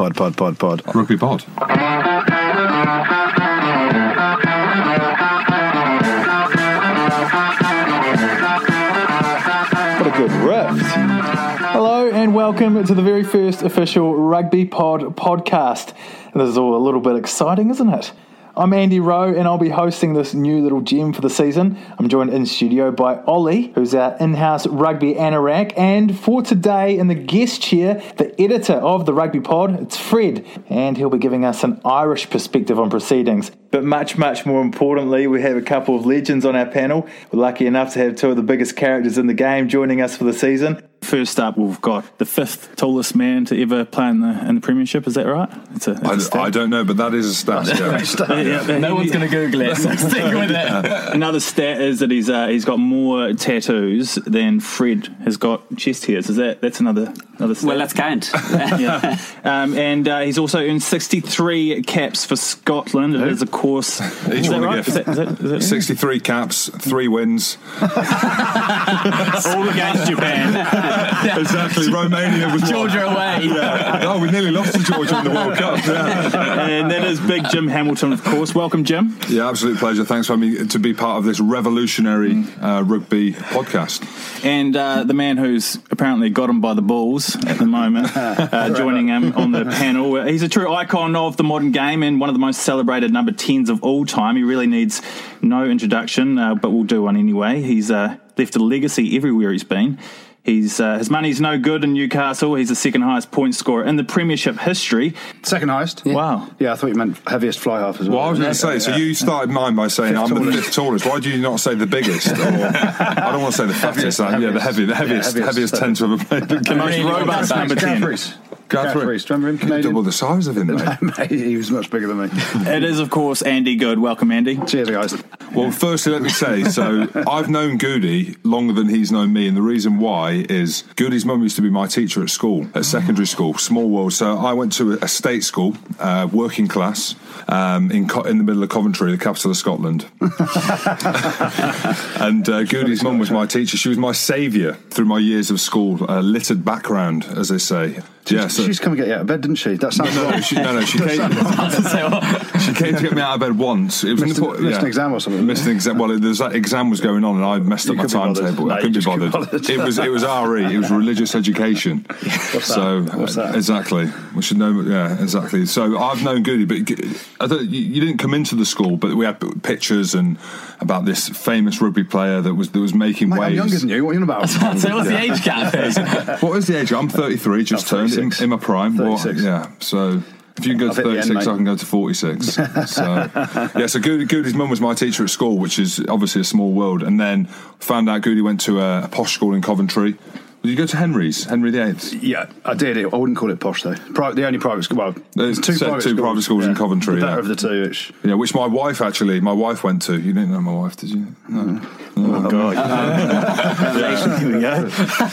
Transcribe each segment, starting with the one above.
Pod, pod, pod, pod. Rugby pod. What a good riff. Hello and welcome to the very first official Rugby Pod podcast. This is all a little bit exciting, isn't it? I'm Andy Rowe and I'll be hosting this new little gem for the season. I'm joined in studio by Ollie, who's our in house rugby anorak, and for today in the guest chair, the editor of the Rugby Pod, it's Fred, and he'll be giving us an Irish perspective on proceedings. But much, much more importantly, we have a couple of legends on our panel. We're lucky enough to have two of the biggest characters in the game joining us for the season. First up, we've got the fifth tallest man to ever play in the in the Premiership. Is that right? It's a, it's a I, stat. I don't know, but that is a stat. yeah. Yeah, yeah, No one's going to Google it, so stick with it. Another stat is that he's uh, he's got more tattoos than Fred has got chest hairs. Is that that's another another stat? Well, let's count. yeah. um, and uh, he's also earned 63 caps for Scotland. It is, of course, Each is that right? Is that, is that, is that 63 caps, three wins. all against Japan? exactly. Romania was Georgia away. Yeah. Oh, we nearly lost to Georgia in the World Cup. Yeah. and that is Big Jim Hamilton, of course. Welcome, Jim. yeah, absolute pleasure. Thanks for having me to be part of this revolutionary uh, rugby podcast. And uh, the man who's apparently got him by the balls at the moment, uh, joining him on the panel. He's a true icon of the modern game and one of the most celebrated number 10s of all time. He really needs no introduction, uh, but we'll do one anyway. He's uh, left a legacy everywhere he's been. He's, uh, his money's no good in Newcastle. He's the second highest point scorer in the Premiership history. Second highest. Wow. Yeah, I thought you meant heaviest fly half as well. Well, I was going to say, so you started mine by saying Fifth I'm the tallest. fifth tallest. Why do you not say the biggest? Or, I don't want to say the fattest. Heaviest, uh, yeah, the heaviest. heavy, the Yeah, heaviest, heaviest. heaviest ten to ever played. The most Really robust good number back. 10. Gareth Rees. Gareth Gareth Rees. Rees. Do you remember him? Double the size of him, mate. Mate, he was much bigger than me. It is, of course, Andy Goode. Welcome, Andy. Cheers, guys. Well, firstly, let me say, so I've known Goody longer than he's known me, and the reason why is Goody's mum used to be my teacher at school, at secondary school, small world. So I went to a state school, uh, working class, um, in Co- in the middle of Coventry, the capital of Scotland. and uh, Goody's mum was my teacher. She was my saviour through my years of school, a littered background, as they say. Yeah, so- She's come and get you out of bed, didn't she? That sounds no, wrong. no, she, no, no, she came. She came to get me out of bed once. It was Missed in an- the, missed an exam or something. Missed an exam. Well, there's that exam was going on, and I messed You up my couldn't be bothered. timetable. No, I couldn't be bothered. bothered. It was it was RE. It was religious education. So What's that? exactly, we should know. Yeah, exactly. So I've known Goody, but g- I don't, you, you didn't come into the school, but we had pictures and about this famous rugby player that was that was making Mate, I'm waves. younger than you. What are you on about? so what's the age gap? What is the age? I'm 33, just turned in, in my prime. Well, 36. yeah, so. If you can go to hit the end, 36, I can go to 46. so, yeah, so Goody, Goody's mum was my teacher at school, which is obviously a small world. And then found out Goody went to a, a posh school in Coventry. Did you go to Henry's, Henry VIII? Yeah, I did it. I wouldn't call it posh though. Pri- the only private school. Well, There's two, two private, two schools. private schools in Coventry, The yeah. of the two. Which Yeah, which my wife actually, my wife went to. You didn't know my wife, did you? No. Oh, God. Here we go.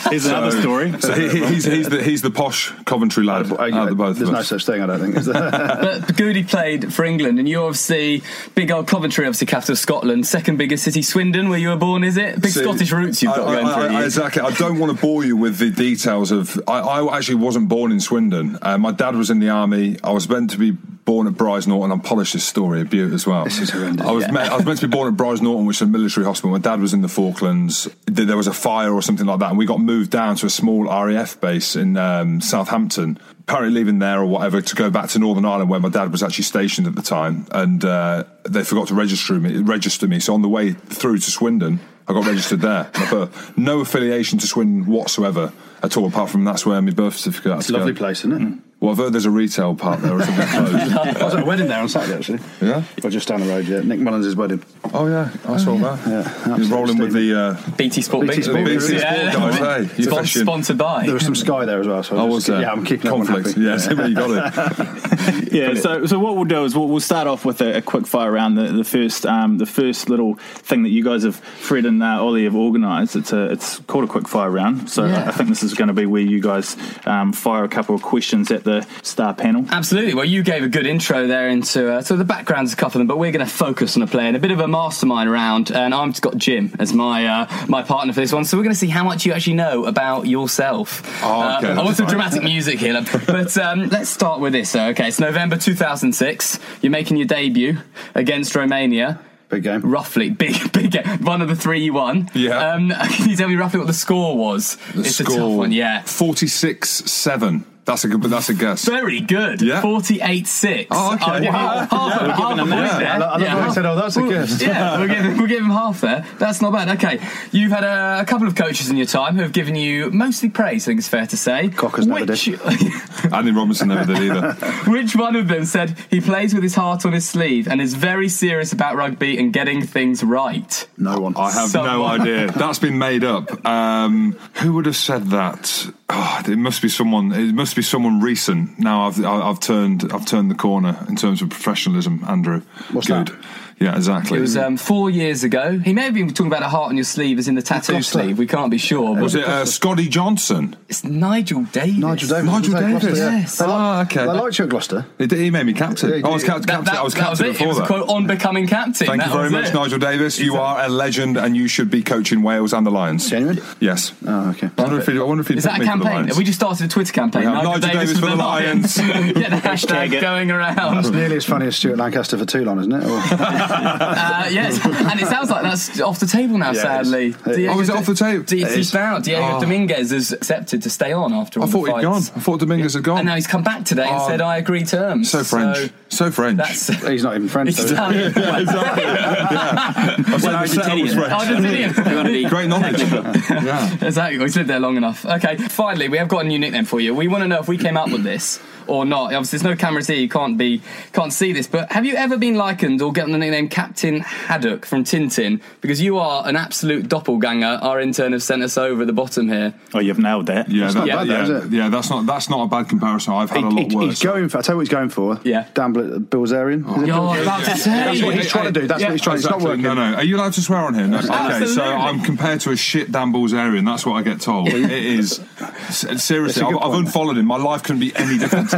Here's another story. So he, he- he's, he's, the, he's the posh Coventry lad Uh, out of the both there's of no such thing. I don't think. Is there? but Goody played for England, and you obviously big old Coventry, obviously capital of Scotland, second biggest city, Swindon, where you were born. Is it big See, Scottish roots you've got I, going I- through I- you? exactly. I don't want to bore you with the details of. I, I actually wasn't born in Swindon. Uh, my dad was in the army. I was meant to be born at Brize Norton. I'll polish this story a bit as well. This is horrendous. I was, me- I was meant to be born at Brize Norton, which is a military hospital. My dad was in the Falklands. There was a fire or something like that, and we got moved down to a small RAF base in um, Southampton. Apparently, leaving there or whatever to go back to Northern Ireland, where my dad was actually stationed at the time, and uh, they forgot to register me. Register me. So on the way through to Swindon, I got registered there. My birth. No affiliation to Swindon whatsoever at all, apart from that's where my birth certificate. had it's a lovely go. place, isn't it? Well, I've heard there's a retail part there or something closed. I was at a wedding there on Saturday actually. Yeah? Or just down the road. Yeah, Nick Mullins' wedding. Oh yeah, I saw that. Yeah, You're rolling with the. Uh, BT Sport, BT Big Sport, BT Sport Yeah. guys, hey, you're Spon- fishing. sponsored by. There was some Sky there as well. So I I was was just- there. Yeah, I'm keeping everyone conflict. happy. Yes, you got it. Yeah, so so what we'll do is we'll, we'll start off with a, a quick fire round. The, the first um, the first little thing that you guys have Fred and uh, Ollie have organised. It's a it's called a quick fire round. So Yeah. I think this is going to be where you guys um, fire a couple of questions at the star panel. Absolutely. Well, you gave a good intro there into uh, so the backgrounds, a couple of them, but we're going to focus on a player and a bit of a mastermind round. And I've got Jim as my uh, my partner for this one, so we're going to see how much you actually know about yourself. Oh, okay, Uh, I want some dramatic music here, but um, let's start with this. uh, Okay, it's November 2006. You're making your debut against Romania. Big game. Roughly, big, big game. One of the three you won. Yeah. Um, can you tell me roughly what the score was? The it's score, a tough one, yeah. 46 7. That's a good, but that's a guess. Very good. Yeah. 48-6. Oh, okay. I'll give Wow. half, half, We're half giving a him point that. there. I love Yeah, how I half- said, oh, that's a Well, gift. Yeah, we'll give, we'll give him half there. That's not bad. Okay, you've had a, a couple of coaches in your time who have given you mostly praise. I think it's fair to say. Cockers never which, Andy Robinson never did either. which one of them said he plays with his heart on his sleeve and is very serious about rugby and getting things right? No one. I have no idea. That's been made up. Um, who would have said that? Oh, it must be someone. It must be someone recent. Now I've I've turned I've turned the corner in terms of professionalism. Andrew, What's good. that? Yeah, exactly. It was um, four years ago. He may have been talking about a heart on your sleeve as in the tattoo sleeve. We can't be sure. But Was it uh, Scotty Johnson? it's Nigel Davies. Nigel Davies. Nigel Davies. Gloucester? Yeah. Yes. They like- Ah, okay. They liked you at Gloucester. He, did- he made me captain. Yeah, I was did. cap- captain. I was that was it. before it was that. a quote on becoming captain. Thank That you very much, it. Nigel Davies. You are a legend, and you should be coaching Wales and the Lions. Genuine? Yes. Oh, okay. I wonder if he. I wonder if he Is that a picked me for the campaign? Have we just started a Twitter campaign? We have Nigel Davies for the Lions. Get the hashtag it. going That's around. nearly as funny as Stuart Lancaster for Toulon, isn't it? Or- Uh, yes, and it sounds like that's off the table now. Yeah, it sadly, is. Oh, is it off the table? D- It he's is. Diego Oh. Dominguez has accepted to stay on after all I thought the he'd gone. I thought Dominguez had gone. And now he's come back today and Oh. said, "I agree terms." so French. So, French. that's He's not even French. it's though, is? Italian. yeah, exactly. yeah. I said the setup was Argentinian. Argentinian. To be Great knowledge. yeah. Exactly. We've lived there long enough. Okay, finally, we have got a new nickname for you. We want to know if we came up with this or not. Obviously, there's no cameras here. You can't be can't see this. But have you ever been likened or gotten the nickname Captain Haddock from Tintin? Because you are an absolute doppelganger. Our intern has sent us over at the bottom here. Oh, you've nailed that. Yeah, that, not bad, yeah, though, is it? yeah, that's not that's not a bad comparison. I've had a lot He- he- worse. he's going for. I tell you what he's going for. Yeah. Dan Bl- Bilzerian. Oh, is it You're about to say. That's what he's trying to do. That's Yeah. what he's trying. It's not working. No, no. Are you allowed to swear on here? No. Okay, so I'm compared to a shit Dan Bilzerian. That's what I get told. It is seriously. That's a I've, I've unfollowed him. My life couldn't be any different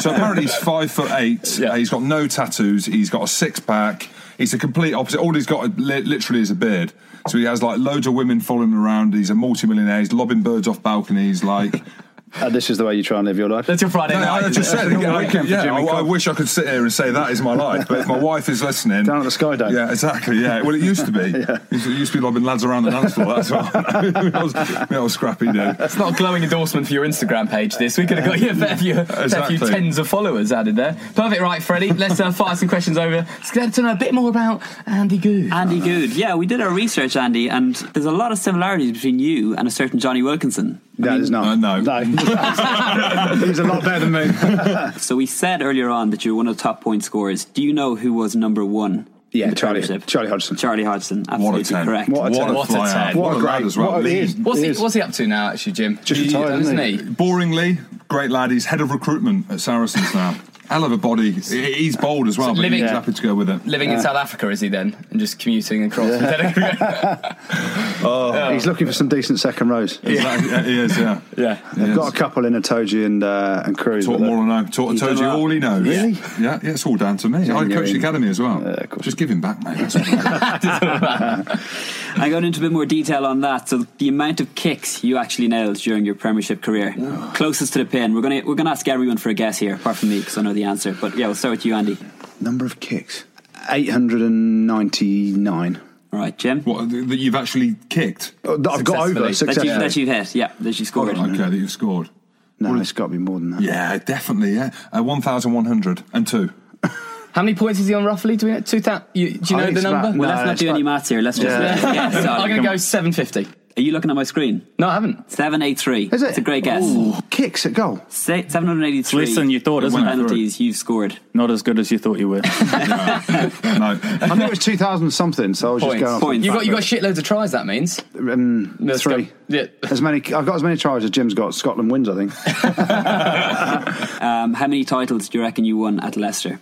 So apparently he's five foot eight. Yeah. Uh, he's got no tattoos. He's got a six pack. He's the complete opposite. All he's got li- literally is a beard. So he has like loads of women following him around. He's a multi-millionaire. He's lobbing birds off balconies. Like Uh, this is the way you try and live your life. That's your Friday No, night. I just said, yeah, normal I, weekend for yeah, I, I wish I could sit here and say that is my life, but if my wife is listening, Down at the Sky Dome. yeah, exactly, yeah. Well, it used to be. It used to be lobbing lads around the dance floor. That's what I was, I was scrappy dude. It's not a glowing endorsement for your Instagram page. This we could have got you a fair few, fair few tens of followers added there. Perfect, right, Freddie. Let's uh, fire some questions over. Let's get to know a bit more about Andy Goode. Andy Goode. Yeah, we did our research, Andy, and there's a lot of similarities between you and a certain Jonny Wilkinson. I No, mean, there's not. Uh, no. no. he's a lot better than me. So we said earlier on that you're one of the top point scorers. Do you know who was number one? in Yeah, the Charlie. Premiership? Charlie Hodgson. Charlie Hodgson. What a Absolutely ten! correct. What a What ten. a What a fly ten. out! What a lad great- as well. what he is. What's He he, what's he up to now, actually, Jim? Just He- retired, isn't he? Boringly, great lad. He's head of recruitment at Saracens now. Hell of a body. He's bold as well, So but living- he's Yeah. happy to go with it. Living in South Africa, is he then? And just commuting across. Oh, He's looking for some decent second rows. Exactly. Yeah, he is. Yeah. yeah. He is. Got a couple in Itoje and uh, and Kruis. Taught but him all I know. Taught, He's told done you well. all he knows. Really? Yeah, yeah, it's all down to me. I Genuine. coached the academy as well. of course. Just give him back, mate. That's all. I got into a bit more detail on that. So the amount of kicks you actually nailed during your Premiership career, closest to the pin. We're gonna we're gonna ask everyone for a guess here, apart from me because I know the answer. But yeah, we'll start with you, Andy. Number of kicks. 899. All right, Jim. what that you've actually kicked? Oh, that I've got over Successfully. That you, that you've hit, yeah, that you scored. Okay, that you've scored. No, it's got to be more than that. Yeah, definitely. Yeah, uh, one thousand one hundred and two. How many points is he on roughly? Do, we know? Two thou- you, do you I know the number? about- Well, No, let's not it's do any maths here. Let's just Yeah. yeah, I'm going to go 750. Are you looking at my screen? No, I haven't. 783. Is it? It's a great guess. Ooh, kicks at goal. Se- 783. Less than you thought, isn't it? penalties you've scored. Not as good as you thought you were. No. I knew it was 2000 something, so I was Points. just going. off- Points. You got you got shitloads of tries. That means Um, Let's three. go. Yeah. As many. I've got as many tries as Jim's got. Scotland wins, I think. Um, how many titles do you reckon you won at Leicester?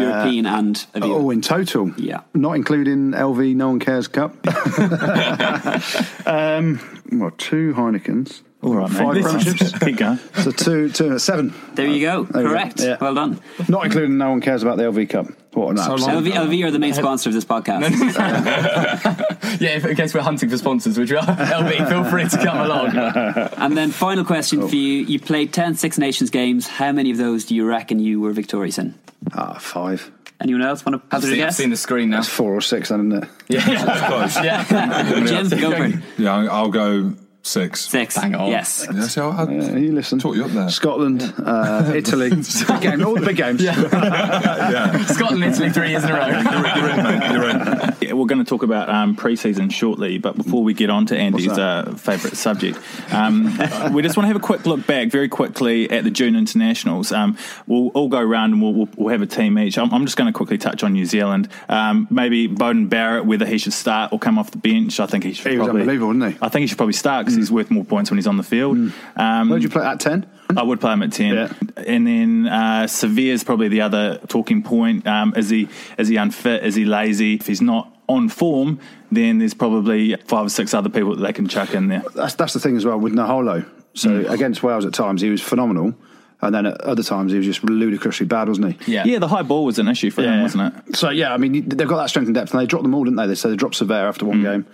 European and Aviva. Oh, in total. Yeah. Not including LV No One Cares Cup. um, what, two Heinekens. All right, mate. Five premierships. Keep going. So two, two, seven. There you go. There we go. Correct. Yeah. Well done. Not including No One Cares About the LV Cup. What an So absolute- LV, LV are the main sponsor of this podcast. yeah. If, in case we're hunting for sponsors, which we are, LB, feel free to come along. and then final question for you. You played 10 Six Nations games. How many of those do you reckon you were victorious in? Ah, five. Anyone else want to I've hazard a seen, I've guess? seen the screen now. That's four or six, then, isn't it? Yeah, yeah. Jim, go for it. Yeah, I'll I'll go six. Six. Bang on. Yes. Yeah, see, I, I, Yeah, you listen. Taught you up there. Scotland, uh, Italy, big game, all the big games. yeah. Scotland, Italy, three years in a row. You're in, mate. You're in. Yeah, we're going to talk about um, pre-season shortly, but before we get on to Andy's uh, favourite subject, um, we just want to have a quick look back very quickly at the June internationals. Um, we'll all go around and we'll, we'll, we'll have a team each. I'm, I'm just going to quickly touch on New Zealand. Um, maybe Beauden Barrett, whether he should start or come off the bench. I think he should. He was probably, unbelievable, wasn't he? I think he should probably start because he's worth more points when he's on the field. Um, Where'd you play at 10? I would play him at ten, Yeah. and then uh, Savea's probably the other talking point. Um, is he is he unfit? Is he lazy? If he's not on form, then there's probably five or six other people that they can chuck in there. That's, that's the thing as well with Naholo. So against Wales at times, he was phenomenal. And then at other times, he was just ludicrously bad, wasn't he? Yeah. Yeah, the high ball was an issue for him, wasn't it? So yeah, I mean they've got that strength and depth, and they dropped them all, didn't they? They said they dropped Savea after one game,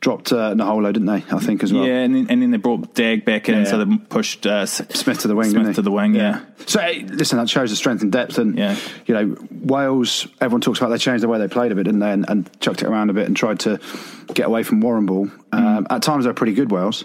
dropped uh, Naholo, didn't they? I think as well. Yeah, and then, and then they brought Dagg back in, Yeah. so they pushed uh, S- Smith to the wing, Smith didn't they? to the wing, yeah. So hey, listen, that shows the strength and depth, and Yeah. you know Wales. Everyone talks about they changed the way they played a bit, didn't they? And, and chucked it around a bit and tried to get away from Warren Ball. Um, At times they're pretty good Wales,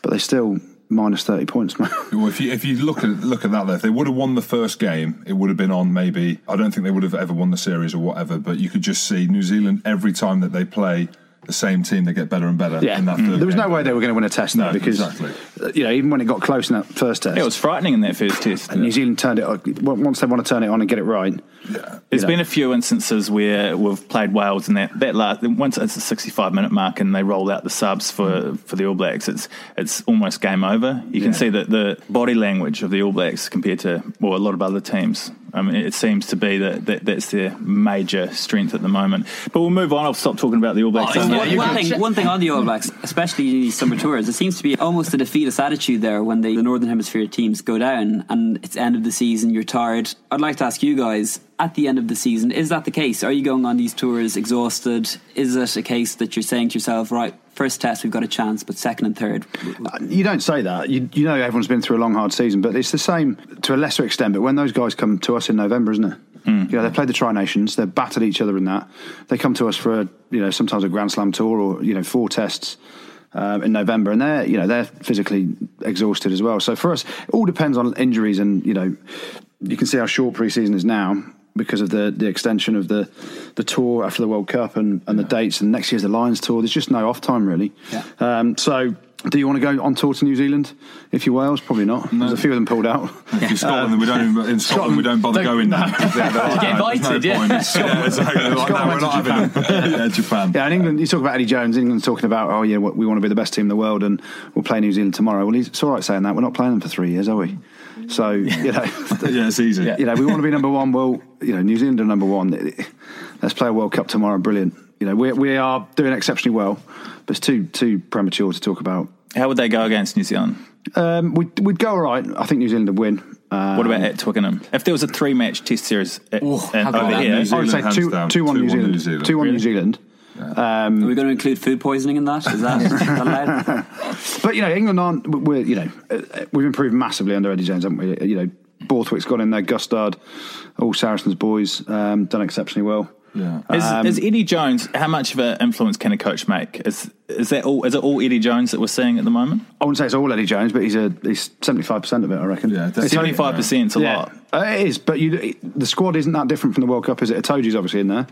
but they still minus thirty points. man. Well, if you if you look at look at that, though, if they would have won the first game, it would have been on maybe. I don't think they would have ever won the series or whatever. But you could just see New Zealand every time that they play the same team, they get better and better. yeah, in that third there was no way they were going to win a test No, now because exactly. uh, you know even when it got close in that first test, It was frightening in that first test. And New Zealand turned it on. Once they want to turn it on and get it right, There's you know. been a few instances where we've played Wales and that that last once it's a 65 minute mark and they roll out the subs for, for the All Blacks, it's it's almost game over. You can see that the body language of the All Blacks compared to well a lot of other teams. I mean, it seems to be that, that that's their major strength at the moment. But we'll move on. I'll stop talking about the All Blacks. Oh, One- yeah, one, you one can- thing, one thing on the All Blacks, especially in these summer tours, it seems to be almost a defeatist attitude there when the, the Northern Hemisphere teams go down and it's end of the season, you're tired. I'd like to ask you guys, at the end of the season, is that the case? Are you going on these tours exhausted? Is it a case that you're saying to yourself, right, first test we've got a chance, but second and third? You don't say that. You, you know everyone's been through a long, hard season, but it's the same to a lesser extent. But when those guys come to us in November, isn't it? You know, they played the Tri Nations, they've battered each other in that. They come to us for a, you know sometimes a Grand Slam tour or you know four tests um, in November, and they're you know they're physically exhausted as well. So for us, it all depends on injuries, and you know you can see how short pre-season is now because of the the extension of the the tour after the World Cup and, and the dates, and next year's the Lions tour. There's just no off time really. Yeah. Um, so. Do you want to go on tour to New Zealand? If you're Wales, probably not. There's a few of them pulled out. If you're Scotland, then we don't in Scotland, we don't bother Don't- going there. Yeah, Get no, invited, no yeah. point. yeah, exactly. They're no, we're not having. Yeah, Japan. Yeah, in England, you talk about Eddie Jones. England's talking about, oh yeah, we want to be the best team in the world, and we'll play New Zealand tomorrow. Well, he's, it's all right saying that. We're not playing them for three years, are we? So you know, Yeah, it's easy. you know, we want to be number one. Well, you know, New Zealand are number one. Let's play a World Cup tomorrow. Brilliant. You know, we we are doing exceptionally well, but it's too too premature to talk about. How would they go against New Zealand? Um, we'd, we'd go all right. I think New Zealand would win. Um, What about at Twickenham? If there was a three match test series at, Ooh, at- over here, New I would say Zealand, two, hands down. two one New 2-1 Zealand. New Zealand. Two one New Really? Zealand. Are we going to include food poisoning in that? Is that, is that allowed? But you know, England aren't. We're you know, uh, we've improved massively under Eddie Jones, haven't we? You know, Borthwick's got in there, Gustard, all Saracens boys, um, done exceptionally well. Yeah. Is, Um, is Eddie Jones? How much of an influence can a coach make? Is is that all? Is it all Eddie Jones that we're seeing at the moment? I wouldn't say it's all Eddie Jones, but he's a he's seventy five percent of it, I reckon. Yeah, It's only- Seventy five percent, is a yeah, lot. Uh, it is. But you, the squad isn't that different from the World Cup, is it? Itoje's obviously in there.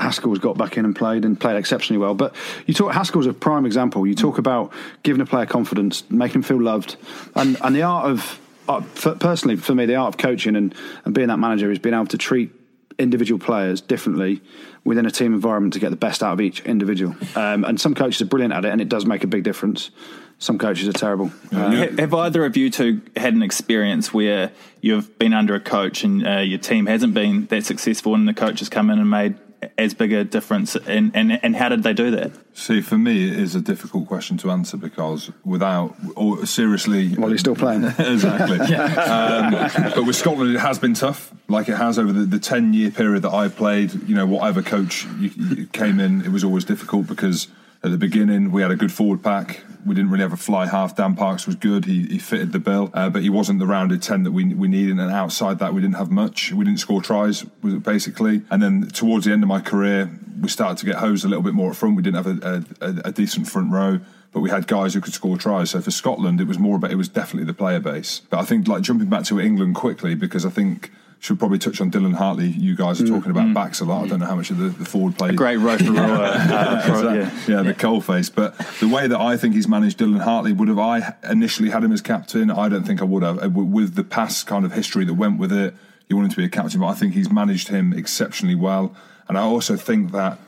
Haskell's got back in and played and played exceptionally well. But you talk Haskell's a prime example. You talk about giving a player confidence, making him feel loved, and and the art of uh, for, personally for me the art of coaching and, and being that manager is being able to treat individual players differently within a team environment to get the best out of each individual. Um, and some coaches are brilliant at it, and it does make a big difference. Some coaches are terrible. Uh, Ha- Have either of you two had an experience where you've been under a coach and uh, your team hasn't been that successful, and the coach has come in and made as big a difference? And, and, and how did they do that? See, for me, it is a difficult question to answer because without, or seriously, while he's still playing. exactly. um, but with Scotland, it has been tough. Like it has over the, the ten year period that I played. You know, whatever coach you, you came in, it was always difficult because at the beginning we had a good forward pack. We didn't really have a fly half. Dan Parks was good. He, he fitted the bill, uh, but he wasn't the rounded ten that we we needed. And outside that, we didn't have much. We didn't score tries, basically. And then towards the end of my career, we started to get hosed a little bit more up front. We didn't have a, a, a decent front row but we had guys who could score tries. So for Scotland, it was more about it was definitely the player base. But I think like jumping back to England quickly because I think should probably touch on Dylan Hartley. You guys are talking about backs a lot. I don't know how much of the, the forward play. Great Rotorua. uh, pro- yeah. yeah, the coalface. But the way that I think he's managed Dylan Hartley, would have I initially had him as captain? I don't think I would have. Uh, With the past kind of history that went with it, you want him to be a captain. But I think he's managed him exceptionally well. And I also think that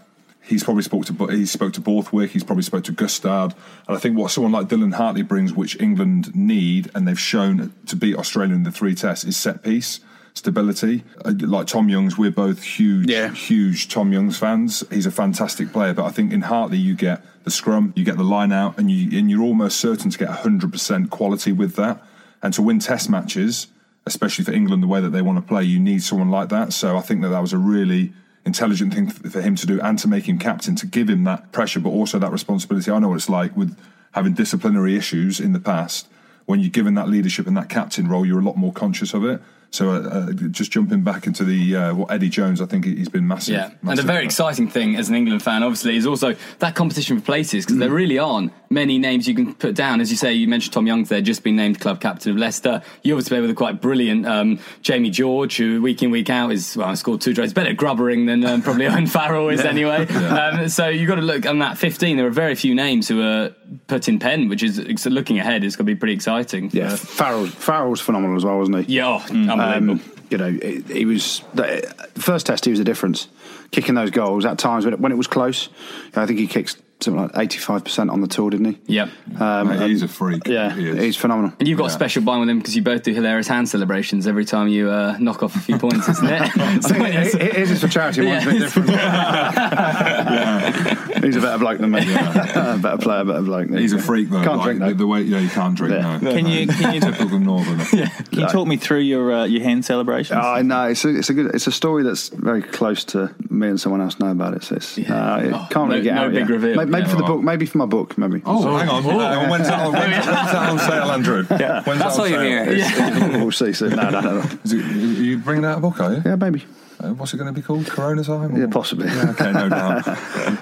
He's probably spoke to he spoke to Borthwick. He's probably spoke to Gustard, and I think what someone like Dylan Hartley brings, which England need, and they've shown to beat Australia in the three tests, is set piece stability. Uh, Like Tom Youngs, we're both huge, Yeah. huge Tom Youngs fans. He's a fantastic player, but I think in Hartley you get the scrum, you get the line out, and you and you're almost certain to get hundred percent quality with that. And to win Test matches, especially for England, the way that they want to play, you need someone like that. So I think that that was a really intelligent thing for him to do, and to make him captain, to give him that pressure, but also that responsibility. I know what it's like with having disciplinary issues in the past. When you're given that leadership and that captain role, you're a lot more conscious of it. So, uh, uh, just jumping back into the uh, what Eddie Jones, I think he's been massive. Yeah, and a very for exciting thing as an England fan, obviously, is also that competition for places because there really aren't many names you can put down. As you say, you mentioned Tom Young there, just been named club captain of Leicester. You obviously play with a quite brilliant um, Jamie George, who week in week out is well, scored two tries, better at grubbering than um, probably Owen Farrell is anyway. Um, so you have got to look on that 15. There are very few names who are put in pen, which is looking ahead is going to be pretty exciting. Yeah, Farrell, Farrell's phenomenal as well, wasn't he? yeah, oh, unbelievable. Um, you know, he he was the the first test. He was the difference, kicking those goals at times when it, when it was close. I think he kicked something like eighty five percent on the tour, didn't he? Yep. Um, Mate, he's a freak. Yeah, He he's phenomenal. And you've got a special bond with him because you both do hilarious hand celebrations every time you uh, knock off a few points, isn't it? I think it- it- his is for charity. Mine's a bit different. He's a better bloke than me. better player, better bloke. Than you. He's a freak though. Can't like, drink the, though. the way yeah, you can't drink. Yeah. No. Can you can you Typical Northern. can you talk me through your uh, your hand celebrations? Oh, no, it's a, it's a good, it's a story that's very close to me and someone else know about it. So it's, uh, it Oh, can't really no- get no out. big yet. reveal. Maybe, maybe Yeah. for the book, maybe for my book, maybe. Oh, hang on. Hang on. When's that, on, when's, when's that on sale, Andrew? When's That's that on why you're here. we'll see soon. No, no, no. no. Is it, are you bringing out a book, are you? Yeah, maybe. Uh, what's it going to be called? Corona time? Yeah, possibly. Okay, no doubt.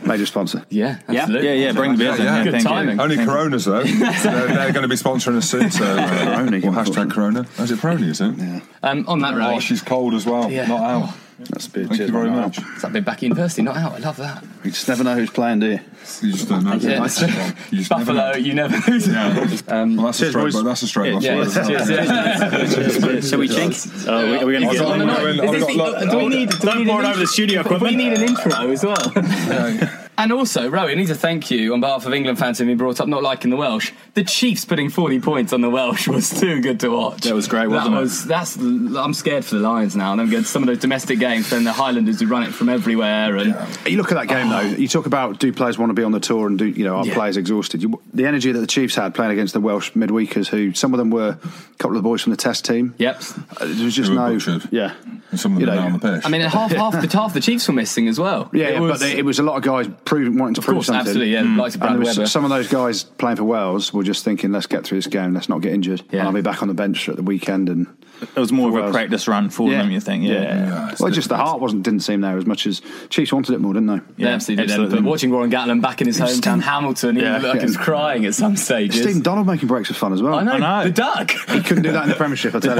Major sponsor. yeah, absolutely. yeah, yeah. Bring the beers in. Yeah, Yeah, good timing. Only Coronas though. they're, they're going to be sponsoring us soon. So uh, Peroni, or hashtag Corona. Oh, is it Peroni? Is it? Yeah. Um, on that, Oh, right? she's cold as well. Yeah. Not out. That's a bit. Thank cheers, you very mate. much. It's that bit back at university, not out. I love that. You just never know who's playing, do you? You just don't know. Yeah. You just never Buffalo, know. you never lose. Yeah. well, that's a Cheers, straight. boys. That's a straight loss. Yeah, word, isn't cheers. Shall we chink? Oh, we- are we going to I've get got- on? I've got- Is I've this got the- lo- do we need? do we Don't need pour an it over the studio intro- We need an intro as well. Yeah. And also, Rowan, I need to thank you on behalf of England fans who've been brought up not liking the Welsh. The Chiefs putting 40 points on the Welsh was too good to watch. That was great, wasn't that it? was, That's, I'm scared for the Lions now. And I'm going to some of those domestic games, then the Highlanders who run it from everywhere. And You look at that game though. You talk about do players want to be on the tour and do you know are Yeah. players exhausted? You, the energy that the Chiefs had playing against the Welsh midweekers, who some of them were a couple of the boys from the Test team. Yep. Uh, There was just Who were no. butchered. Yeah. And some of You them know, are on the pitch. I mean, half, half, the, half the Chiefs were missing as well. Yeah, It yeah, was- but they, it was a lot of guys proving wanting to Of prove course, something. absolutely, yeah. Mm. Like And was some of those guys playing for Wales were just thinking, let's get through this game, let's not get injured. Yeah. And I'll be back on the bench at the weekend. And it was more of a Wales. practice run for Yeah. them. You think? Yeah. Yeah, it's Well, just the heart wasn't didn't seem there as much as Chiefs wanted it more, didn't they? They absolutely did. absolutely. But watching Warren Gatland back in his hometown, Hamilton, he Yeah. looked like he was crying at some stages. Stephen Donald making breaks was fun as well. I know, I know. the duck. He couldn't do that in the Premiership. I tell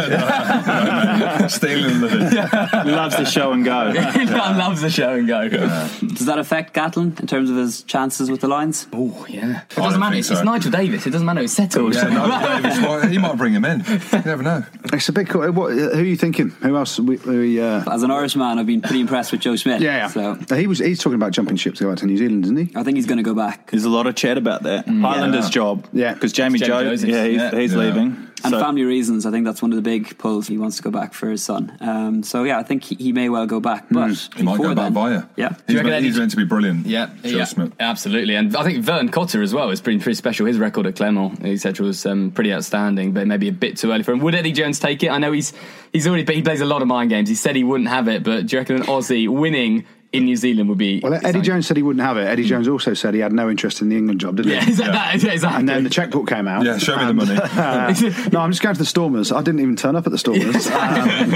you. Stealing the. Loves the show and go. he loves the show and go. Does that affect Gatland in terms of his chances with the Lions? Oh yeah. It doesn't matter. think It's, so. Nigel Davies. It doesn't matter. It's settled. Yeah, no, Davies, well, he might bring him in. You never know. It's a big. Call. Uh, what, uh, who are you thinking? Who else? We, we, uh, As an Irishman, I've been pretty impressed with Joe Schmidt. yeah, yeah. So uh, he was. He's talking about jumping ship to go back to New Zealand, isn't he? I think he's going to go back. There's a lot of chat about that. Mm. Highlander's job. Yeah. Because Jamie, Jamie Joe, Joseph, yeah, he's, yeah. he's Yeah. leaving. And So- family reasons, I think that's one of the big pulls. He wants to go back for his son. Um, so yeah, I think he, he may well go back. But Mm. He might before go back then- via. Yeah. you He's, reckon meant, he's Eddie- meant to be brilliant. Yeah, yeah, Schmidt. absolutely, and I think Vern Cotter as well is pretty pretty special. His record at Clermont, etc., was um, pretty outstanding, but maybe a bit too early for him. Would Eddie Jones take it? I know he's he's already but he plays a lot of mind games. He said he wouldn't have it, but do you reckon an Aussie winning in New Zealand would be? Well, Eddie exciting? Jones said he wouldn't have it. Eddie Jones also said he had no interest in the England job, didn't Yeah, he? Yeah. that- exactly. And then the checkbook came out. Yeah, show me the money. no, I'm just going to the Stormers. I didn't even turn up at the Stormers. Um,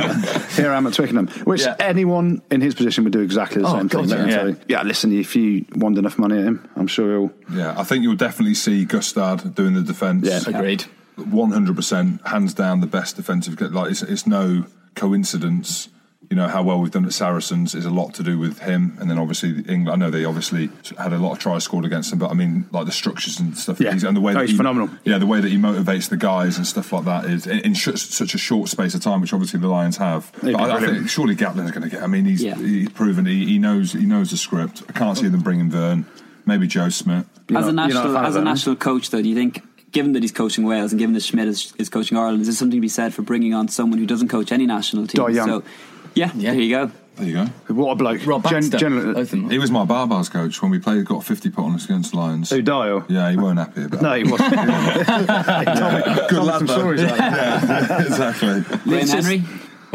here I am at Twickenham, which Yeah. anyone in his position would do exactly the Oh, same God, thing. let yeah. yeah, listen, if you want enough money at him, I'm sure he'll. Yeah, I think you'll definitely see Gustard doing the defence. Yeah. Agreed. one hundred percent, hands down, the best defensive. Like it's, it's no coincidence. You know how well we've done at Saracens is a lot to do with him, and then obviously England. I know they obviously had a lot of tries scored against them, but I mean like the structures and stuff. Yeah. he's, and the way Oh, that he's he, phenomenal. Yeah, the way that he motivates the guys and stuff like that is in, in sh- such a short space of time, which obviously the Lions have. But I, I think surely Gatland's going to get. I mean, he's Yeah. he's proven he, he knows he knows the script. I can't see them bringing Vern. Maybe Joe Schmidt. You're as a not- you're national fan as a national coach, though, do you think, given that he's coaching Wales and given that Schmidt is, is coaching Ireland, is there something to be said for bringing on someone who doesn't coach any national team? So, yeah, Yeah. there you go. There you go. What a bloke. Rob Gen- Baxter. generally- both. He was my Barbars coach when we played. Got fifty put on us against Lions. Oh, Who Dial? Yeah, he weren't happy about. it. No, he wasn't. Good lad, some stories like Yeah, exactly. Graham Henry,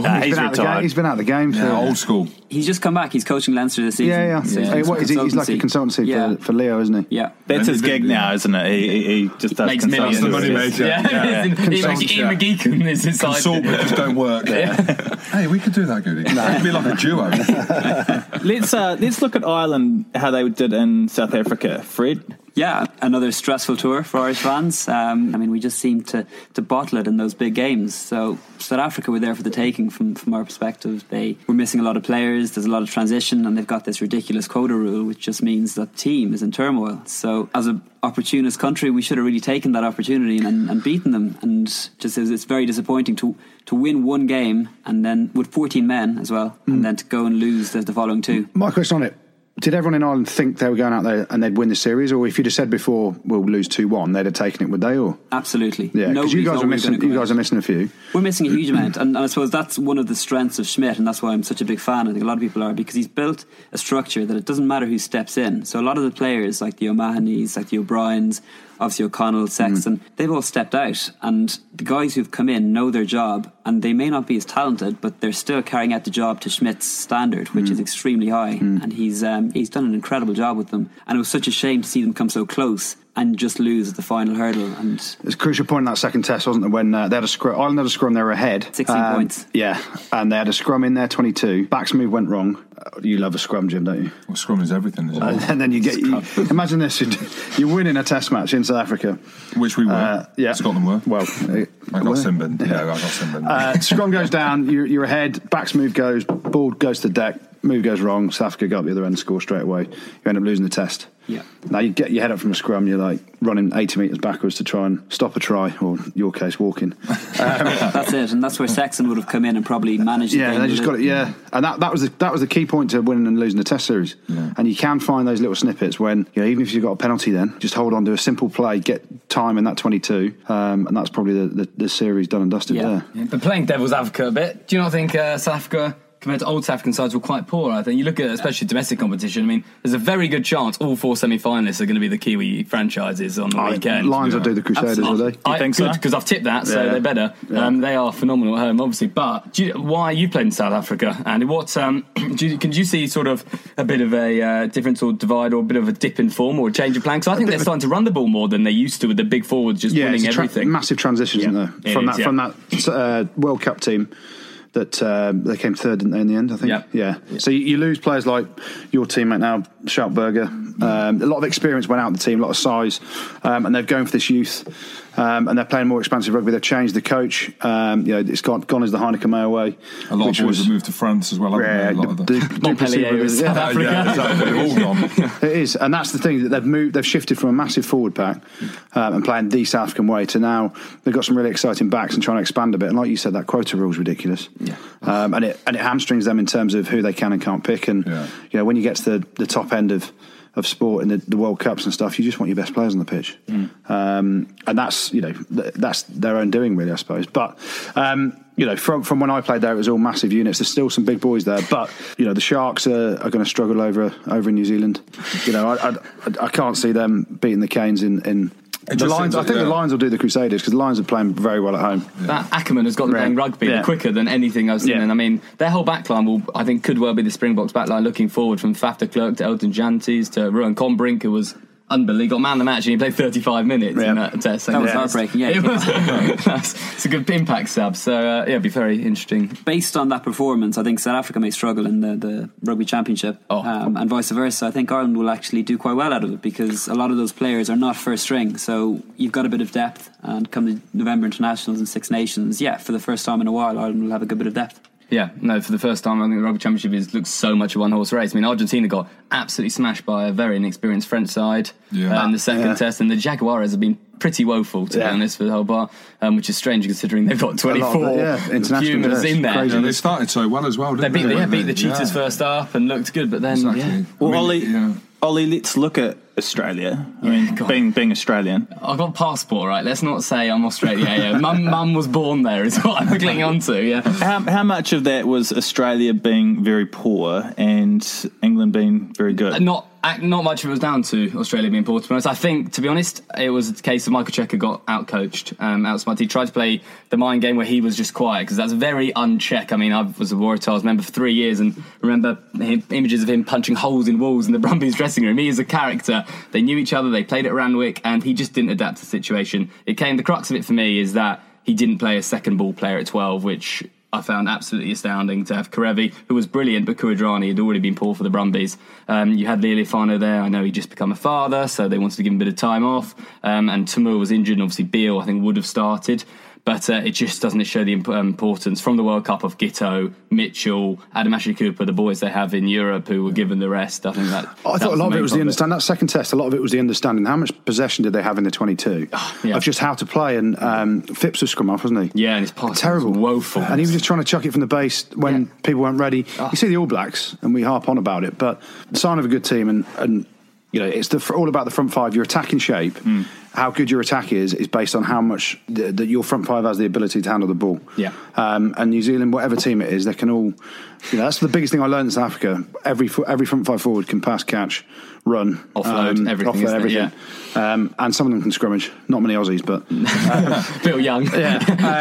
Nah, he's he's been out of the game. retired. He's been out of the game. Yeah, old school. he's just come back. He's coaching Leinster this season. yeah, yeah. So Hey, he's what is he? He's like a consultancy Yeah. for, for Leo, isn't he? Yeah. That's his gig now, isn't it? He, he, he just does Makes millions. The money consultancy. maker. Yeah, Yeah, Ian Consultant, McGeechan is his side. Consult, but just don't work. Hey, we could do that, Goody. It'd be like a duo. Let's uh, let's look at Ireland how they did in South Africa. Fred, Yeah, another stressful tour for Irish fans. Um, I mean, we just seemed to, to bottle it in those big games. So South Africa were there for the taking from, from our perspective. They were missing a lot of players. There's a lot of transition, and they've got this ridiculous quota rule, which just means that the team is in turmoil. So as an opportunist country, we should have really taken that opportunity and, and beaten them. And just it's it's very disappointing to to win one game and then with 14 men as well, and then to go and lose the, the following two. My question on it: Did everyone in Ireland think they were going out there and they'd win the series, or if you'd have said before we'll lose two one, they'd have taken it, would they? Or Absolutely. yeah, because you guys are missing. go You out. are missing a few. We're missing a huge amount, and, and I suppose that's one of the strengths of Schmidt, and that's why I'm such a big fan. I think a lot of people are because he's built a structure that it doesn't matter who steps in. So a lot of the players, like the O'Mahonys, like the O'Briens, obviously O'Connell, mm. Sexton, they've all stepped out, and the guys who've come in know their job, and they may not be as talented, but they're still carrying out the job to Schmidt's standard, which is mm. extremely high, mm. and he's um, he's done an incredible job with them. And it was such a shame to see them come so close and just lose the final hurdle. And It's a crucial point in that second test, wasn't it? When uh, they had a scrum, Ireland had a scrum, they were ahead, 16 Um, points. Yeah, and they had a scrum in there, twenty-two. Backs move went wrong. Uh, You love a scrum, Jim, don't you? Well, scrum is everything, isn't it? And then you get you, imagine this: you're winning a test match in South Africa. Which we were. Uh, yeah, Scotland were. Well, I got Simbin. Yeah, I got Simbin. Uh, scrum goes down, you're, you're ahead, backs move goes, ball goes to the deck, move goes wrong, South Africa go up the other end, score straight away. You end up losing the test. Yeah. Now you get your head up from a scrum, you're like running 80 metres backwards to try and stop a try, or in your case, walking. that's it, and that's where Sexton would have come in and probably managed. Yeah, game they just got it. Yeah, and that, that was the, that was the key point to winning and losing the Test series. Yeah. And you can find those little snippets when you know, even if you've got a penalty, then just hold on to a simple play, get time in that twenty-two, um, and that's probably the, the, the series done and dusted Yeah. there. Yeah, But playing devil's advocate a bit, do you not think uh, South Africa compared to old South African sides were quite poor. I think you look at especially domestic competition. I mean, there's a very good chance all four semi-finalists are going to be the Kiwi franchises on the I- weekend. Lions will do the Crusaders, will they? I think good so? because I've tipped that, so Yeah. they're better. Um, they are phenomenal at home, obviously. But do you, why are you played in South Africa, and what um, do you, can you see sort of a bit of a uh, difference or divide or a bit of a dip in form or a change of plan? Because I think they're starting to run the ball more than they used to with the big forwards just Yeah, winning it's a tra- everything. massive transition, isn't there? it From is, that yeah. from that uh, World Cup team that uh, they came third didn't they, in the end. I think. Yeah. yeah. So you, you lose players like your teammate now, Schalk Burger. Um, a lot of experience went out of the team, a lot of size, um, and they're going for this youth. Um, and they're playing more expansive rugby. They've changed the coach. Um, you know, it's gone, gone as the Heyneke Meyer way. A lot which of boys was- have moved to France as well. haven't Yeah, they? A lot of the- the, the- Montpellier Duplessis was South yeah. Africa. yeah, exactly. All gone. It is, and that's the thing that they've moved. They've shifted from a massive forward pack um, and playing the South African way to now they've got some really exciting backs and trying to expand a bit. And like you said, that quota rule is ridiculous. Yeah. um, and it and it hamstrings them in terms of who they can and can't pick. And Yeah. you know, when you get to the, the top end of of sport in the, the World Cups and stuff, you just want your best players on the pitch. Um, and that's you know th- that's their own doing, really, I suppose. But um, you know, from from when I played there, it was all massive units. There's still some big boys there, but you know, the Sharks are, are going to struggle over over in New Zealand. You know, I, I, I can't see them beating the Canes in. in the Lions, I think the. Lions will do the Crusaders because the Lions are playing very well at home. That Ackermann has got them playing rugby Yeah. quicker than anything I've seen. Yeah. And I mean, their whole backline will, I think, could well be the Springboks backline looking forward from Faf de Klerk to Elton Jantjies to Ruan Combrink, who was unbelievable. Got man the match and he played 35 minutes Yeah. in that test. That was heartbreaking, yeah. It was, it's a good impact sub. So, uh, yeah, it'd be very interesting. based on that performance, I think South Africa may struggle in the, the rugby championship, Oh. um, and vice versa. I think Ireland will actually do quite well out of it because a lot of those players are not first string. So you've got a bit of depth, and come the November internationals and Six Nations, yeah, for the first time in a while, Ireland will have a good bit of depth. Yeah, no, for the first time, I think the rugby championship is looks so much a one horse race. I mean, Argentina got absolutely smashed by a very inexperienced French side Yeah. uh, in the second Yeah. test, and the Jaguares have been pretty woeful to Yeah. be honest for the whole bar, um, which is strange considering they've got twenty four it, yeah, international humans players. in there. Crazy. Yeah, they started so well as well, They didn't beat they? the, yeah, beat the Cheetahs yeah. first up and looked good, but then Exactly. yeah, Well, I mean, Ollie, yeah. Ollie, let's look at Australia. I Yeah, mean, being being Australian, I've got a passport, right? Let's not say I'm Australian. Yeah. Mum, mum was born there, is what I'm clinging on to. Yeah. how, how much of that was Australia being very poor and England being very good? Not not much of it was down to Australia being poor. To be honest, I think to be honest, it was a case of Michael Cheika got out coached, um, outsmarted. He tried to play the mind game where he was just quiet because that's very uncheck. I mean, I was a Waratahs member for three years and remember him, images of him punching holes in walls in the Brumbies dressing room. He is a character. They knew each other. They played at Randwick, and he just didn't adapt to the situation. It came. The crux of it for me is that he didn't play a second ball player at twelve, which I found absolutely astounding to have Kerevi, who was brilliant, but Kuridrani had already been poor for the Brumbies. Um, you had Lealiifano there. I know he just become a father, so they wanted to give him a bit of time off. Um, and Tamur was injured, and obviously Beale, I think, would have started. But uh, it just doesn't show the um, importance from the World Cup of Giteau, Mitchell, Adam Ashley Cooper, the boys they have in Europe who were given the rest. I think that. I thought a lot of it was the understanding. That second test, a lot of it was the understanding. How much possession did they have in the 22 yeah. of just how to play? And um, Phipps was scrum off, wasn't he? Yeah, and his pass terrible, was woeful. And he was just trying to chuck it from the base when Yeah. people weren't ready. You see the All Blacks, and we harp on about it, but sign of a good team, and and you know, it's the, all about the front five. Your attacking shape, Hmm. How good your attack is, is based on how much that that your front five has the ability to handle the ball. Yeah. Um, and New Zealand, whatever team it is, they can all. You know, that's the biggest thing I learned in South Africa. Every every front five forward can pass, catch, run, Offload, everything, offload it? everything. Um, and some of them can scrummage. Not many Aussies, but Bill Young. yeah.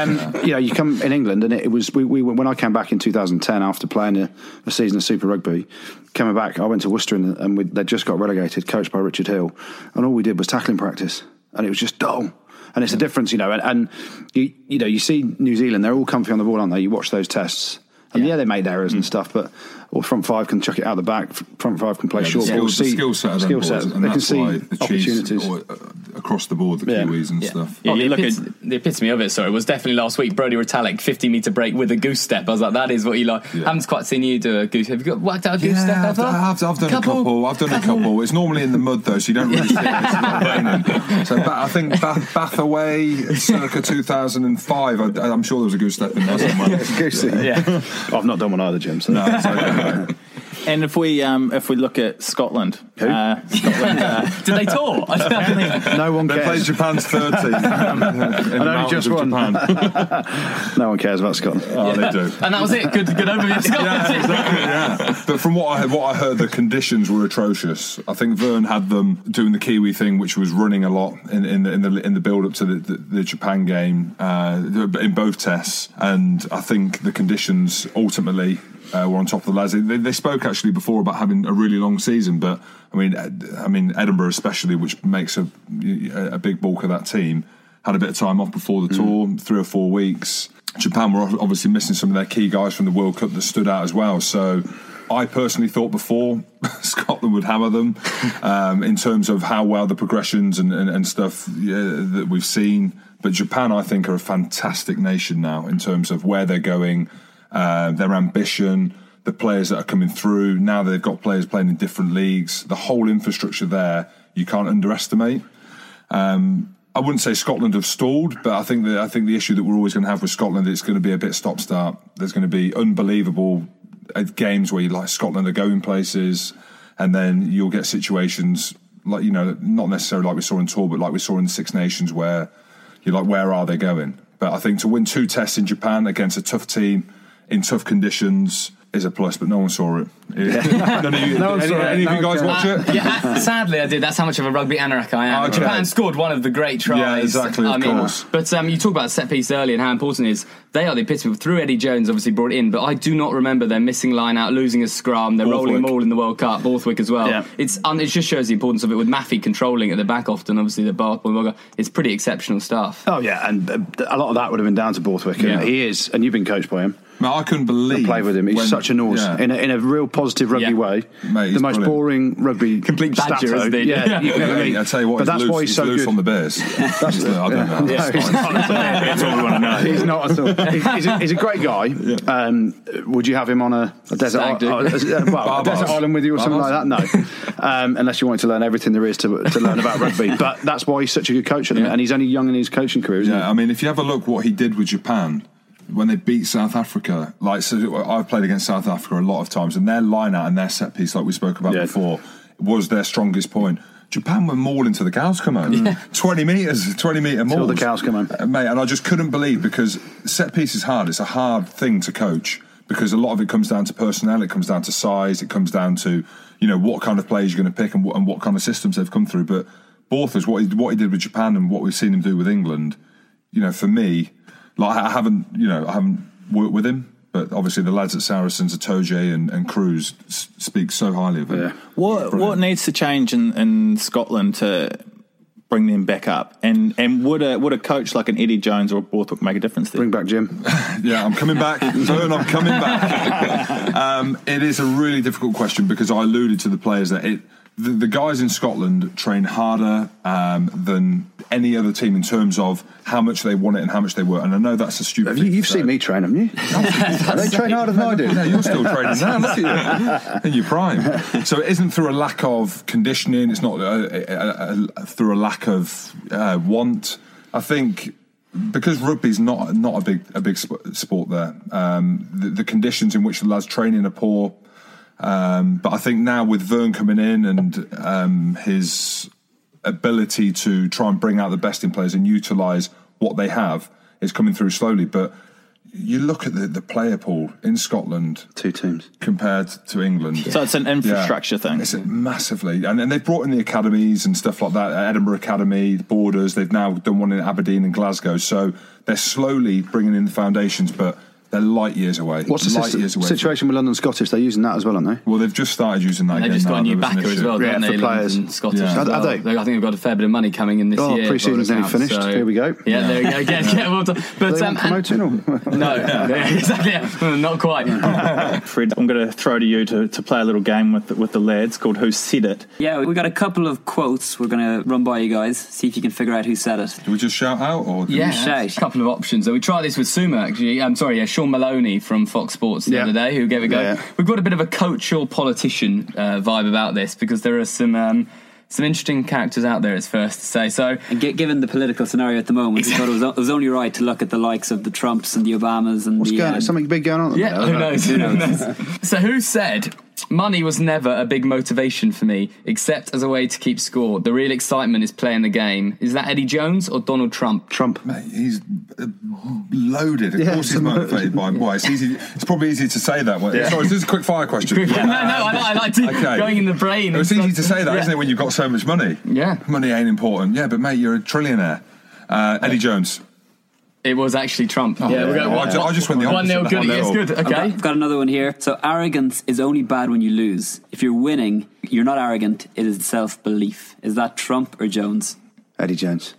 Um, you know, you come in England, and it was we, we when I came back in 2010 after playing a, a season of Super Rugby. Coming back, I went to Worcester, and, and we, they just got relegated, coached by Richard Hill, and all we did was tackling practice, and it was just dull. And it's a difference, you know. And, and you, you know, you see New Zealand; they're all comfy on the ball, aren't they? You watch those tests, and yeah, they made errors and mm. stuff, but or front five can chuck it out the back. Front five can play Yeah, short the ball. skill, the skill set of skill boys, set. and They can that's see why the cheese opportunities. or, uh, across the board, the Yeah. Kiwis and Yeah. stuff. Yeah, Oh, the, look epit- at the epitome of it, sorry, was definitely last week. Brodie Retallick, 50 metre break with a goose step. I was like, that is what you like. Yeah. haven't quite seen you do a goose. Have you got worked out a goose step I've, ever? I've, I've done a couple. I've done a couple. It's normally in the mud though, so you don't really see it. It's not. So ba- I think Bath, Bath away, circa 2005. I, I'm sure there was a goose step in there somewhere. Goosey. Yeah. I've not done one either, Jim. So. No, it's okay. And if we um, if we look at Scotland, uh, Scotland uh, Did they tour? I don't think. No one cares. They played cares. Japan's 30. in the only just of one. No one cares about Scotland. Oh, they do. And that was it. Good, good overview. of Scotland. yeah, exactly. Yeah, but from what I what I heard, the conditions were atrocious. I think Vern had them doing the Kiwi thing, which was running a lot in, in the in the in the build up to the, the, the Japan game uh, in both tests, and I think the conditions ultimately. Uh, were on top of the lads. They, they spoke actually before about having a really long season, but I mean, I mean Edinburgh especially, which makes a a big bulk of that team, had a bit of time off before the tour, three or four weeks. Japan were obviously missing some of their key guys from the World Cup that stood out as well. So I personally thought before Scotland would hammer them um, in terms of how well the progressions and, and, and stuff yeah, that we've seen. But Japan, I think, are a fantastic nation now in terms of where they're going, uh, their ambition, the players that are coming through. Now they've got players playing in different leagues. The whole infrastructure there, you can't underestimate. Um, I wouldn't say Scotland have stalled, but I think that I think the issue that we're always going to have with Scotland is going to be a bit stop start. There's going to be unbelievable uh, games where you like Scotland are going places, and then you'll get situations like you know not necessarily like we saw in tour, but like we saw in the Six Nations where you're like, where are they going? But I think to win two tests in Japan against a tough team in tough conditions is a plus. But no one saw it. None of you, No one any, saw it. any of No you guys one watch it? Yeah, uh, sadly I did. That's how much of a rugby anorak I am. Okay. Japan scored one of the great tries. Yeah, exactly, of I mean, course. But um, you talk about set piece earlier and how important it is. They are the epitome. Through Eddie Jones, obviously brought in, but I do not remember them missing line out, losing a scrum. They're rolling them all in the World Cup. Borthwick as well. Yeah. It's um, it just shows the importance of it with Maffey controlling at the back often. Obviously the Bath World Cup. It's pretty exceptional stuff. Oh yeah, and uh, a lot of that would have been down to Borthwick. and Yeah. He is, and you've been coached by him. Man, I couldn't believe. Play with him. He's when- such a nose yeah. in, a, in a real positive rugby Yeah. way. Mate, the most brilliant. boring rugby Complete badger, stato. isn't he? Yeah, you can ever Hey. I tell you what, but he's that's loose, why he's, he's so loose good. on the Bears. That's I don't know. No, he's not. that's all we want to know. He's not at all. He's, he's, a, he's a great guy. Um, would you have him on a, a desert, Stag do. uh, well, a desert island with you or something like that? No, um, unless you wanted to learn everything there is to, to learn about rugby. But that's why he's such a good coach, at the minute, and he's only young in his coaching career. Yeah, I mean, if you have a look what he did with Japan when they beat South Africa, like so I've played against South Africa a lot of times, and their line out and their set piece, like we spoke about Yeah. before, was their strongest point. Japan were mauling to the cows come home. 20 metres, 20 metre mauls. Till the cows come home. Uh, Mate, and I just couldn't believe because set piece is hard. It's a hard thing to coach because a lot of it comes down to personnel, it comes down to size, it comes down to, you know, what kind of players you're going to pick and what, and what kind of systems they've come through. But Borthers, what he, what he did with Japan and what we've seen him do with England, you know, for me, like I haven't, you know, I haven't worked with him, but obviously the lads at Saracens, Itoje and, and Kruis speak so highly of him. Yeah. What what needs to change in, in Scotland to bring them back up? And and would a would a coach like an Eddie Jones or a Borthwick make a difference there? Bring back Jim. Yeah, I'm coming back. Vern, I'm coming back. um, it is a really difficult question because I alluded to the players that it. The, the guys in Scotland train harder um, than any other team in terms of how much they want it and how much they work. And I know that's a stupid. Have thing you, say. seen me train, haven't you? they train harder than I do. No, you're still training now. Look at you in your prime. So it isn't through a lack of conditioning. It's not uh, uh, uh, through a lack of uh, want. I think because rugby's not not a big a big sp- sport there. Um, the, the conditions in which the lads training are poor. Um, but I think now with Vern coming in and um, his ability to try and bring out the best in players and utilise what they have is coming through slowly. But you look at the, the player pool in Scotland Two teams. compared to England. So it's an infrastructure Yeah. thing. It's massively, and, and they've brought in the academies and stuff like that. Edinburgh Academy, the Borders. They've now done one in Aberdeen and Glasgow. So they're slowly bringing in the foundations, but they're light years away. What's the light situ- years away? situation with London Scottish? They're using that as well, aren't they? Well, they've just started using that. They again just got now. a new There was an backer as well, Yeah, don't for they? players. London Scottish Yeah. as Are- are they? I think they've got a fair bit of money coming in this Oh, year. pre-season's by all nearly accounts, finished. Here we go. Yeah, there we go. Again, yeah, well done. But They um, want and- promoting or- no, exactly. Not quite. Fred, I'm going to throw to you to, to play a little game with the, with the lads called Who Said It. Yeah, we got a couple of quotes we're going to run by you guys, see if you can figure out who said it. Do we just shout out or? Yeah, shout. a couple of options. So we tried this with Suma actually. I'm sorry, yeah, Sean Maloney from Fox Sports the Yeah. other day, who gave it a go. Yeah, yeah. We've got a bit of a coach or politician uh, vibe about this because there are some um, some interesting characters out there. It's first to say. So And gi- given the political scenario at the moment, we thought it was, it was only right to look at the likes of the Trumps and the Obamas and What's the. going? um, something big going on? yeah, who knows? Who knows? so who said Money was never a big motivation for me, except as a way to keep score. The real excitement is playing the game. Is that Eddie Jones or Donald Trump? Trump. Mate, he's uh, loaded. Of Yeah, course, he's motivated by. Well, it's easy. It's probably easy to say that. One. Sorry, this is a quick fire question. no, no, I, I like to Okay. going in the brain. It's easy to say that, Yeah. not it, when you've got so much money? Yeah. Money ain't important. Yeah, but mate, you're a trillionaire. Uh, Eddie Jones. It was actually Trump. yeah, we're going Oh, I ju- I just went the one nil. opposite. Good. One Yes, good. Okay. I've got another one here. So arrogance is only bad when you lose. If you're winning, you're not arrogant. It is self belief. Is that Trump or Jones? Eddie Jones.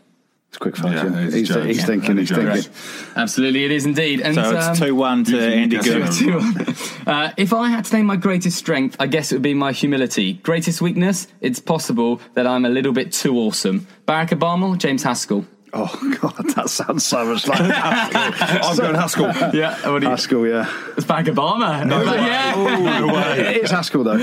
It's quick fire. Yeah, Jim. he's, Jones. he's Yeah, thinking. Eddie He's Jones. thinking. Absolutely, it is indeed. And So um, it's 2 1 to Andy Goode. yes. Uh, if I had to name my greatest strength, I guess it would be my humility. Greatest weakness? It's possible that I'm a little bit too awesome. Barack Obama, or James Haskell. Oh God, that sounds so much like I'm going Haskell. Yeah, what do you? Haskell. Yeah, It's Barack Obama. No Like, way. yeah, it is Haskell though.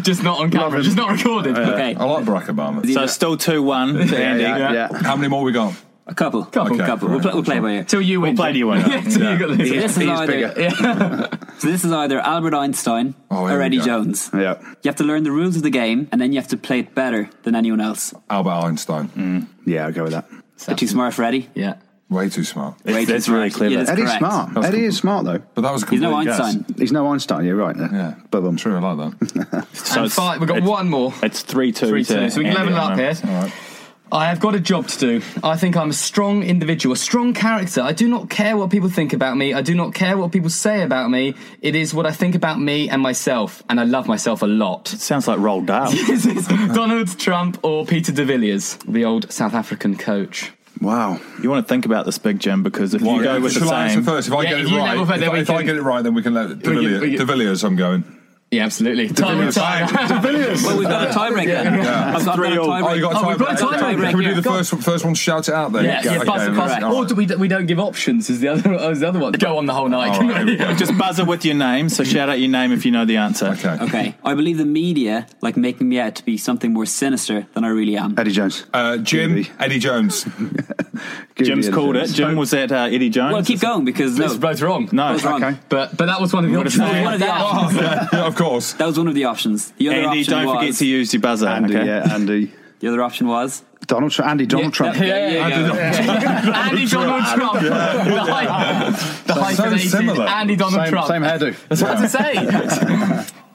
just not on camera, just not recorded. Okay. I like Barack Obama. So it's still 2 1 to Andy. yeah, yeah. How many more we got? A couple. Couple. Couple. Okay, We'll, play, we'll play by ear. Till you win. play to you win. Yeah, till you got this. This is He's either, bigger. So this is either Albert Einstein Oh, or Eddie. Jones. Yeah. You have to learn the rules of the game, and then you have to play it better than anyone else. Albert Einstein. Mm, yeah, I'll go with that. They're too smart for Eddie. Yeah. Way too smart. Way too That's really smart. clever. Yeah, that's Eddie's correct. smart. Eddie is smart though. But that was a He's complete no guess. Einstein. He's no Einstein. You're right. There. Yeah. but um, True, I like that. So And it's- five. We've got it's- one more. It's 3 2 Three, to two. So we can Andy level it up here. moment. I have got a job to do. I think I'm a strong individual, a strong character. I do not care what people think about me. I do not care what people say about me. It is what I think about me and myself, and I love myself a lot. Sounds like Roald Dahl. Donald Trump or Peter de Villiers, the old South African coach? wow. You want to think about this, Big Jim, because if you go with the Shall same. first? If I Yeah, get it right, level first, if, then I- we if I get it right, then we can let De we can- Villiers. we can- De Villiers, I'm going. Yeah, absolutely. Time with time. Well, we've got a tiebreak then. Yeah. I've got, I've got a Three all. Oh, you got a Oh, we've got a tiebreak. tiebreak, Can we do the Go first first one? To shout it out then. Yeah, yeah, Okay, pass, pass. all Or do we, we don't give options as the other as the other one. Go on the whole night. All right, here we. Just buzzer with your name, so shout out your name if you know the answer. Okay. Okay. I believe the media like making me out to be something more sinister than I really am. Eddie Jones. Uh, Jim, Gooby. Eddie Jones. Gooby Jim's Eddie called it. Jim was that uh, Eddie Jones. Well, keep going because It's no, both wrong. No, Both wrong. Okay. But but that was one of the What options. one of the options. of course. That was one of the options. The other Andy, option don't was forget to use your buzzer. Andy. okay? Yeah, Andy. the other option was Donald Trump. Andy Donald Trump. Yeah, yeah, yeah. Andy Donald Trump. The height, the height So similar. Andy Donald Same, Trump. same hairdo. That's what I was to say.